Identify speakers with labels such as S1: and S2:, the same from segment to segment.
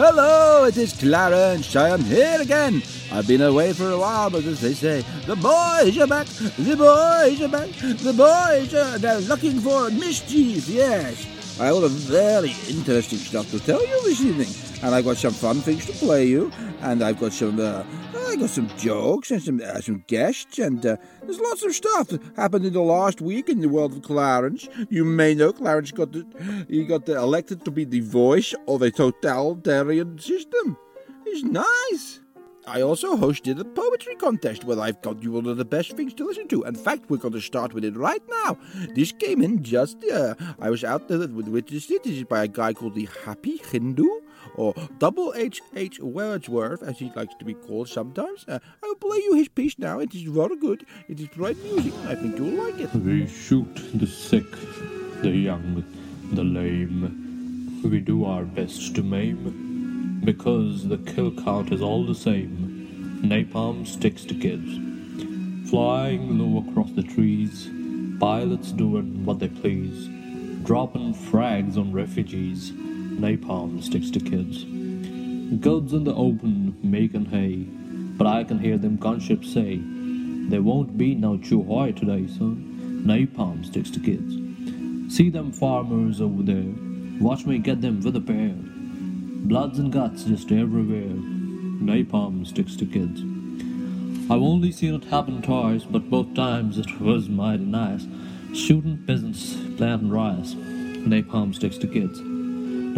S1: Hello, it is Clarence. I am here again. I've been away for a while, but as they say, the boys are back. The boys are back. The boys are they're looking for mischief. Yes, I have a very interesting stuff to tell you this evening, and I've got some fun things to play you, and I've got some. Uh, I got some jokes and some uh, some guests, and uh, there's lots of stuff that happened in the last week in the world of Clarence. You may know Clarence got the, he got the elected to be the voice of a totalitarian system. It's nice. I also hosted a poetry contest where I've got you one of the best things to listen to. In fact, we're going to start with it right now. This came in just, uh, I was out there with, with. This is by a guy called the Happy Hindu, or Double H H Wordsworth, as he likes to be called sometimes. Uh, I'll play you his piece now. It is very good. It is bright music. I think you'll like it.
S2: We shoot the sick, the young, the lame. We do our best to maim because the kill count is all the same. Napalm sticks to kids. Flying low across the trees, pilots doing what they please, dropping frags on refugees. Napalm sticks to kids. Goods in the open making hay, but I can hear them gunships say, There won't be no Chieu Hoi today, son. Napalm sticks to kids. See them farmers over there. Watch me get them with a pair. Bloods and guts just everywhere. Napalm sticks to kids. I've only seen it happen twice, but both times it was mighty nice. Shooting peasants, planting rice. Napalm sticks to kids.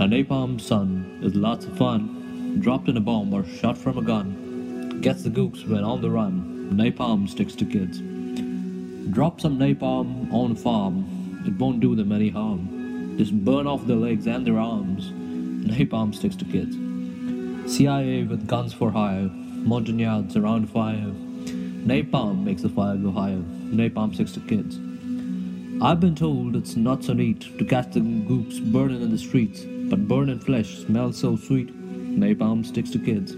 S2: Now napalm, son, is lots of fun. Dropped in a bomb or shot from a gun. Gets the gooks when on the run. Napalm sticks to kids. Drop some napalm on a farm. It won't do them any harm. Just burn off their legs and their arms. Napalm sticks to kids. CIA with guns for hire. Montagnards around fire. Napalm makes the fire go higher. Napalm sticks to kids. I've been told it's not so neat to catch the gooks burning in the streets, but burning flesh smells so sweet. Napalm sticks to kids.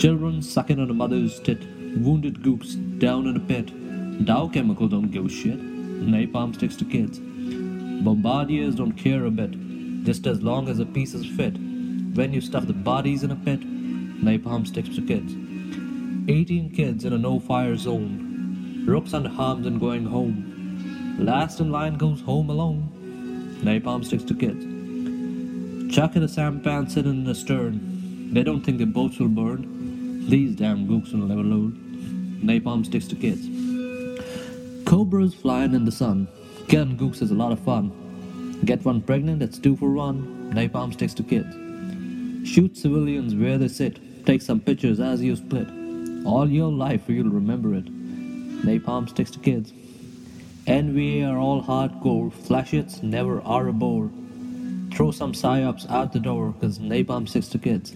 S2: Children sucking on a mother's tit, wounded goops down in a pit. Dow chemical don't give a shit. Napalm sticks to kids. Bombardiers don't care a bit, just as long as the pieces fit. When you stuff the bodies in a pit, napalm sticks to kids. 18 kids in a no fire zone. Rooks under harms and going home. Last in line goes home alone. Napalm sticks to kids. Chuck in a sampan sitting in the stern. They don't think the boats will burn. These damn gooks will never load. Napalm sticks to kids. Cobras flying in the sun. Killing gooks is a lot of fun. Get one pregnant, it's two for one. Napalm sticks to kids. Shoot civilians where they sit. Take some pictures as you split. All your life you'll remember it. Napalm sticks to kids. NVA are all hardcore. Flash hits never are a bore. Throw some psyops out the door, cause napalm sticks to kids.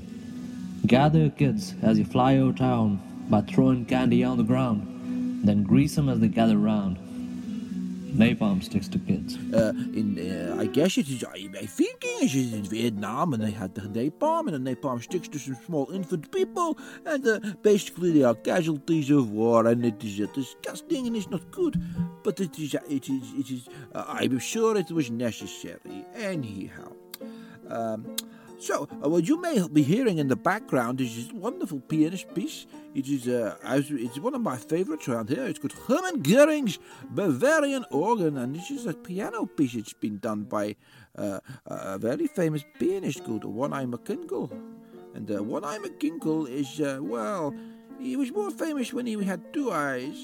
S2: Gather your kids as you fly over town by throwing candy on the ground. Then grease them as they gather round. Napalm sticks to kids.
S1: Uh, in, uh, I guess it is, I, I think it is in Vietnam, and they had the napalm, and the napalm sticks to some small infant people, and uh, basically they are casualties of war, and it is uh, disgusting and it's not good. But it is, uh, it is, it is. Uh, I'm sure it was necessary. Anyhow. Um, so, what you may be hearing in the background is this wonderful pianist piece. It is uh, it's one of my favorites around here. It's called Hermann Göring's Bavarian Organ, and this is a piano piece. It's been done by uh, a very famous pianist called One-Eye McKingle. And uh, One-Eye McKingle is, uh, well, he was more famous when he had two eyes.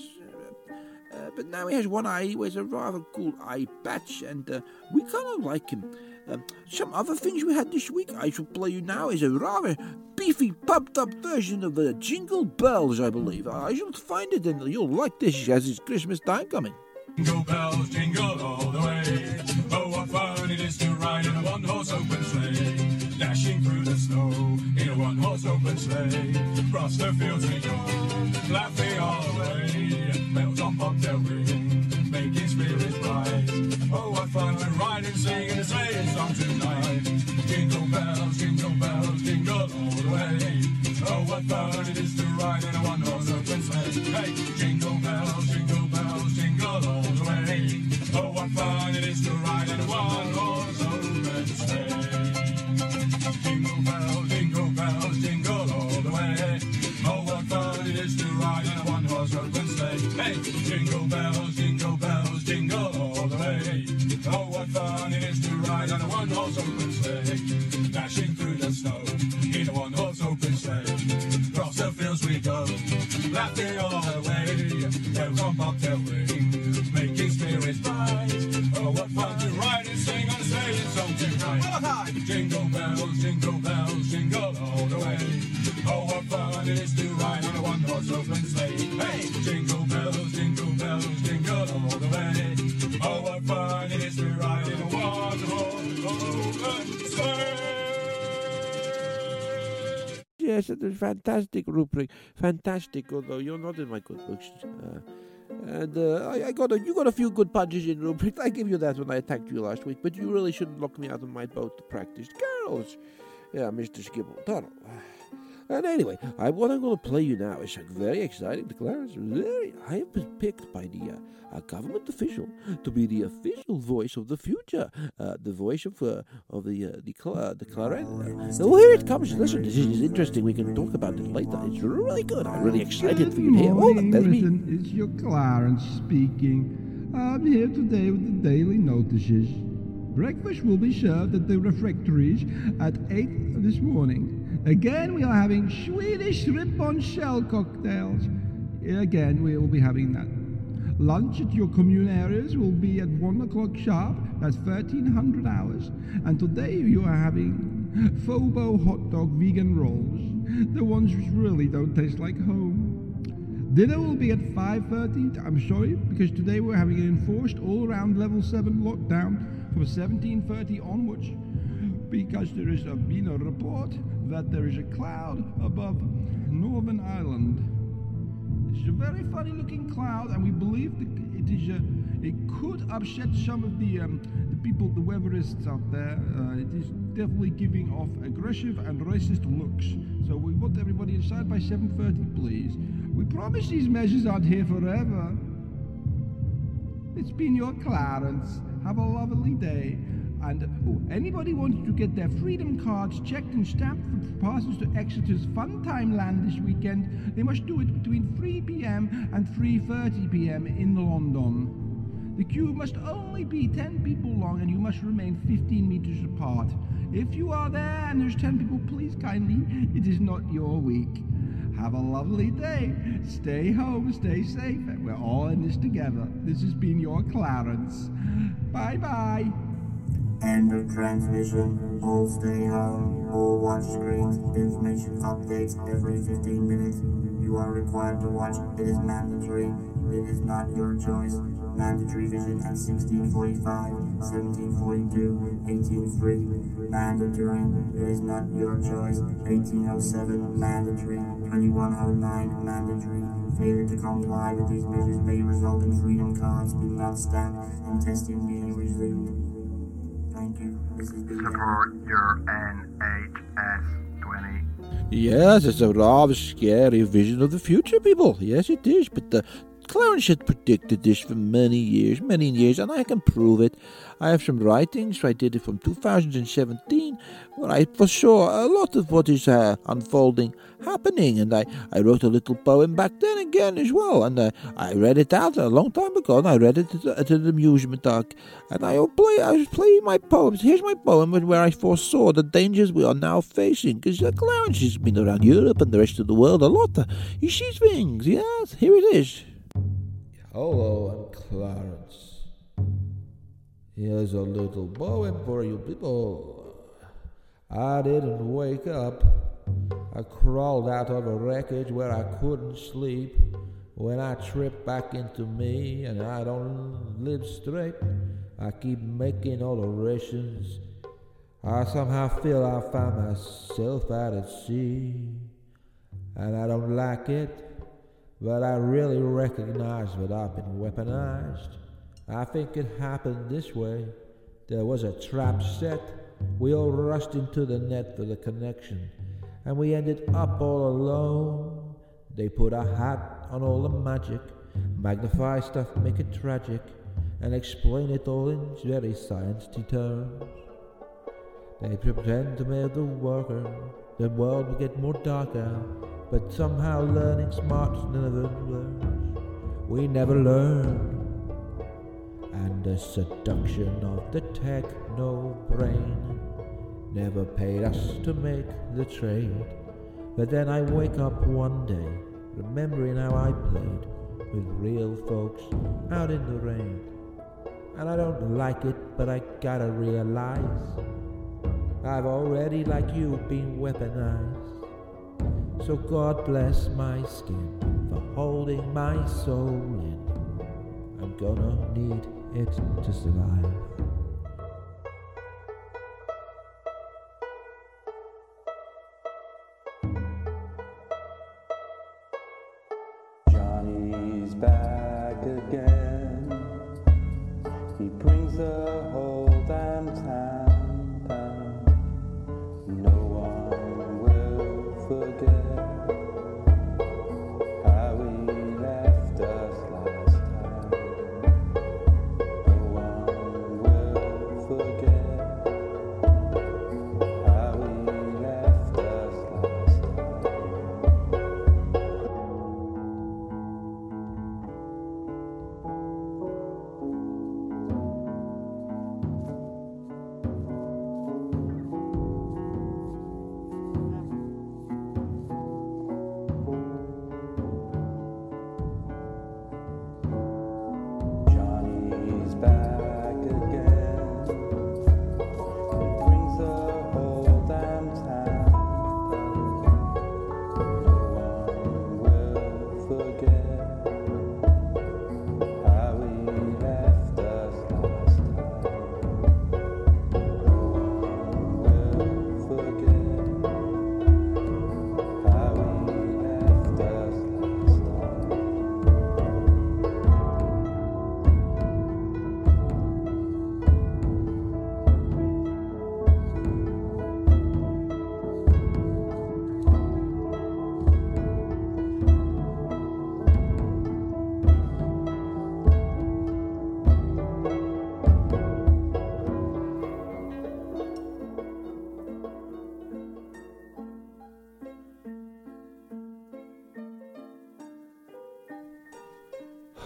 S1: Uh, but now he has one eye. He wears a rather cool eye patch, and uh, we kind of like him. Um, some other things we had this week I shall play you now is a rather beefy, pumped up version of uh, Jingle Bells, I believe. I shall find it and you'll like this as it's Christmas time coming.
S3: Jingle bells jingle all the way. Oh, what fun it is to ride in a one horse open sleigh. Dashing through the snow in a one horse open sleigh. Across the fields we go, laughing all the way. Bells on bobtail ring, making spirits bright. Oh, what fun to ride and tonight.
S1: Fantastic, Rupert. Fantastic, although you're not in my good books. Uh, and uh, I, I got a, you got a few good punches in, Rupert. I gave you that when I attacked you last week, but you really shouldn't lock me out of my boat to practice. Girls! Yeah, Mr. Skibble. Tunnel. And anyway, I, what I'm going to play you now is like very exciting. Clarence, very. I have been picked by the uh, a government official to be the official voice of the future, uh, the voice of uh, of the uh, the cl-. Oh, here it comes. Listen, this is interesting. We can talk about it later. It's really good. I'm really excited for you to hear. Oh.
S4: It's your Clarence speaking. I'm here today with the daily notices. Breakfast will be served at the refectories at 8 this morning. Again, we are having Swedish shrimp on shell cocktails. Again, we will be having that. Lunch at your commune areas will be at 1 o'clock sharp. That's 1300 hours. And today you are having Fobo hot dog vegan rolls. The ones which really don't taste like home. Dinner will be at 5.30, I'm sorry, because today we're having an enforced all-around level 7 lockdown from 17.30 onwards, because there has been a report that there is a cloud above Northern Ireland. It's a very funny looking cloud, and we believe that it is a, it could upset some of the um, the people, the weatherists out there. Uh, it is definitely giving off aggressive and racist looks. So we want everybody inside by 7:30, please. We promise these measures aren't here forever. It's been your Clarence. Have a lovely day. And oh, anybody wanting to get their freedom cards checked and stamped for passes to Exeter's Fun Time Land this weekend, they must do it between 3 p.m. and 3:30 p.m. in London. The queue must only be 10 people long and you must remain 15 meters apart. If you are there and there's 10 people, please kindly, it is not your week. Have a lovely day. Stay home, stay safe, we're all in this together. This has been your Clarence. Bye bye.
S5: End of transmission. All stay home. All watch screens. Information updates every 15 minutes. You are required to watch. It is mandatory. It is not your choice. Mandatory vision at 1645, 1742, 1803. Mandatory. It is not your choice. 1807. Mandatory. 2109. Mandatory. Failure to comply with these measures may result in freedom cards being not stamped and testing being resumed. Thank you. This is the
S6: Support your NHS 20.
S1: Yes, it's a rather scary vision of the future, people. Yes, it is. But the Clarence had predicted this for many years, many years, and I can prove it. I have some writings. I did it from 2017, where I foresaw a lot of what is uh, unfolding happening, and I, I wrote a little poem back then again as well, and uh, I read it out a long time ago, and I read it at, an amusement arc, and I play. I was playing my poems. Here's my poem where I foresaw the dangers we are now facing, because uh, Clarence has been around Europe and the rest of the world a lot. He sees things. Yes, here it is. Hello, I'm Clarence. Here's a little poem for you people. I didn't wake up. I crawled out of a wreckage where I couldn't sleep. When I trip back into me and I don't live straight, I keep making alterations. I somehow feel I find myself out at sea. And I don't like it, but I really recognize that I've been weaponized. I think it happened this way. There was a trap set. We all rushed into the net for the connection, and we ended up all alone. They put a hat on all the magic, magnify stuff, make it tragic, and explain it all in very sciencey terms. They pretend to make the worker, the world will get more darker, but somehow learning smarts never works. We never learn. And the seduction of the techno brain never paid us to make the trade.
S7: But then I wake up one day, remembering how I played with real folks out in the rain. And I don't like it, but I gotta realize I've already, like you, been weaponized. So God bless my skin for holding my soul in. I'm gonna need it to survive.
S8: Johnny's back again. He brings the whole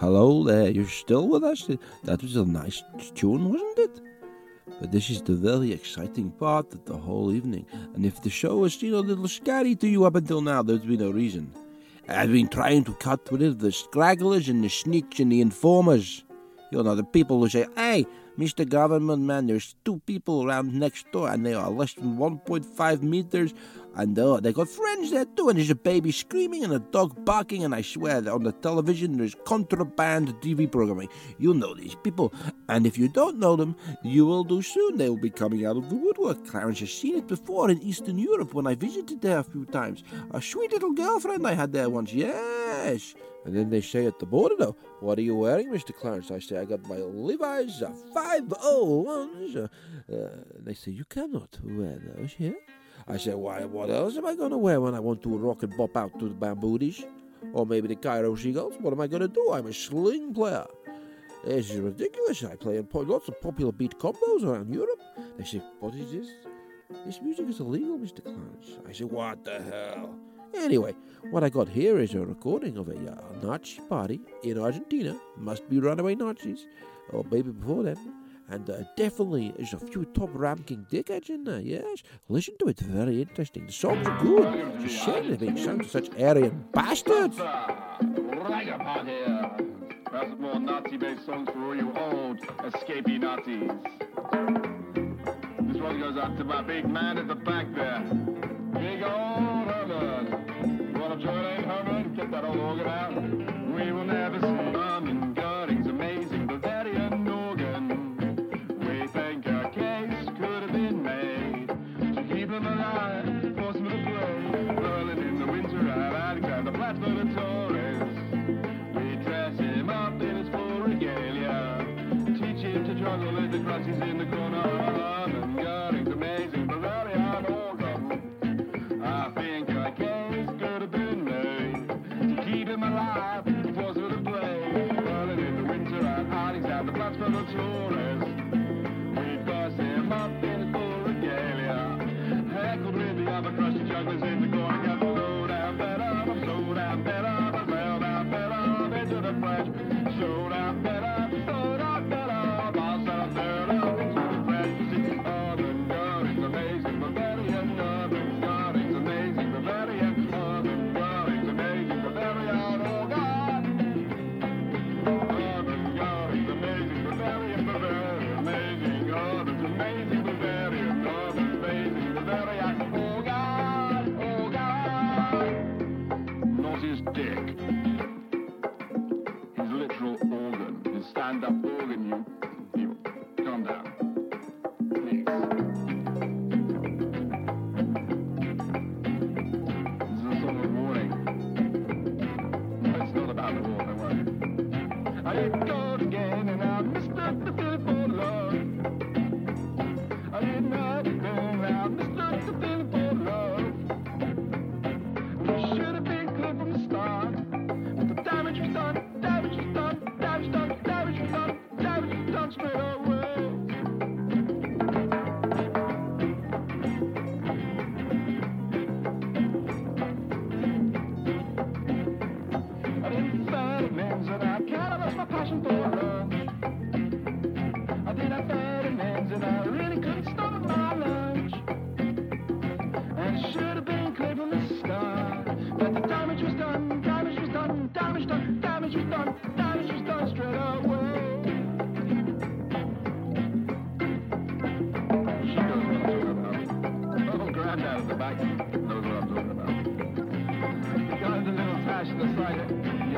S1: Hello there, you're still with us? That was a nice tune, wasn't it? But this is the very exciting part of the whole evening. And if the show has know, a little scary to you up until now, there's been no reason. I've been trying to cut rid of the scragglers and the sneaks and the informers. You know, the people who say, hey, Mr. Government Man, there's two people around next door and they are less than 1.5 meters and uh, they got friends there too and there's a baby screaming and a dog barking and I swear that on the television there's contraband TV programming. You know these people and if you don't know them, you will do soon. They will be coming out of the woodwork. Clarence has seen it before in Eastern Europe when I visited there a few times. A sweet little girlfriend I had there once, yes. And then they say at the border, though, what are you wearing, Mr. Clarence? I say, I got my Levi's uh, 501s. Uh, uh, they say, you cannot wear those here. I say, why, what else am I going to wear when I want to rock and bop out to the Bambooties? Or maybe the Cairo Seagulls? What am I going to do? I'm a sling player. This is ridiculous. I play in lots of popular beat combos around Europe. They say, what is this? This music is illegal, Mr. Clarence. I say, what the hell? Anyway, what I got here is a recording of a uh, Nazi party in Argentina. Must be runaway Nazis, or maybe before then. And uh, definitely there's a few top ranking dickheads in there, yes. Listen to it, very interesting. The songs are good. It's a shame they're being such Aryan bastards.
S3: Ragga party. Perhaps more Nazi-based songs for all you old escapee Nazis. This one goes out to my big man at the back there. Big old Wanna Herman? Get that old organ out. We will never see original organ, his stand-up organ.
S9: You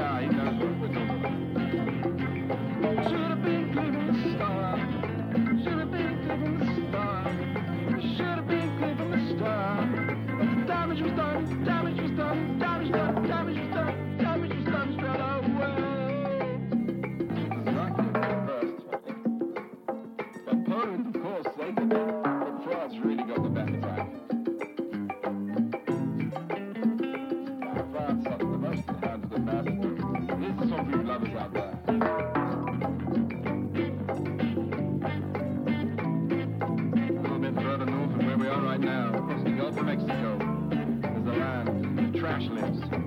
S9: guy. He does work with. now, across the Gulf of Mexico, is the land of trash lives.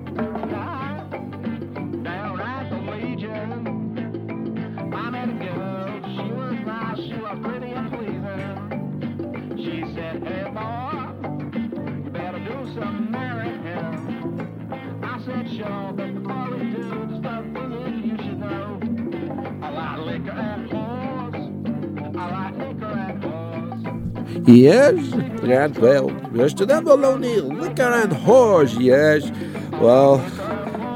S1: Yes, Grant, well, Mr. Neville O'Neill, liquor and whores, yes. Well,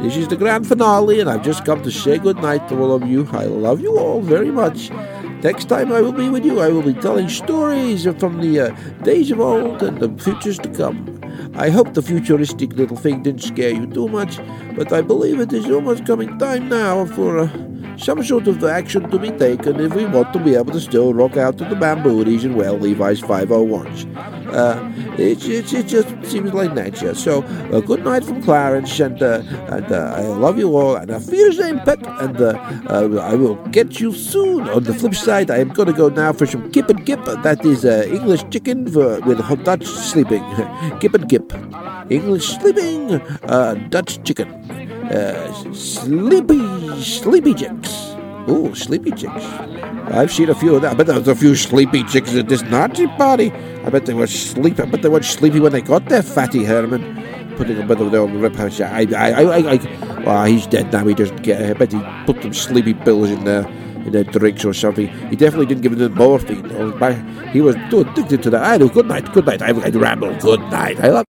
S1: this is the grand finale, and I've just come to say good night to all of you. I love you all very much. Next time I will be with you, I will be telling stories from the uh, days of old and the futures to come. I hope the futuristic little thing didn't scare you too much, but I believe it is almost coming time now for uh, some sort of action to be taken if we want to be able to still rock out to the bambooties and well Levi's 501s. Uh, it, it, it just seems like nature. So, uh, good night from Clarence, and, uh, and uh, I love you all, and auf Wiedersehen, pet, and uh, uh, I will get you soon. On the flip side, I am going to go now for some kip and kip. That is English chicken for, with Dutch sleeping. kip and kip. English sleeping, Dutch chicken. Sleepy, sleepy chicks. Ooh, sleepy chicks. I've seen a few of that. I bet there was a few sleepy chicks at this Nazi party. I bet they were sleepy. I bet they weren't sleepy when they got there, Fatty Herman. Putting them with their own rip house. I, I, I, I, I, well, he's dead now. He doesn't get. I bet he put some sleepy pills in there. In their drinks or something. He definitely didn't give them morphine. He was too addicted to that. I do. Good night. Good night. I, I ramble. Good night. I love.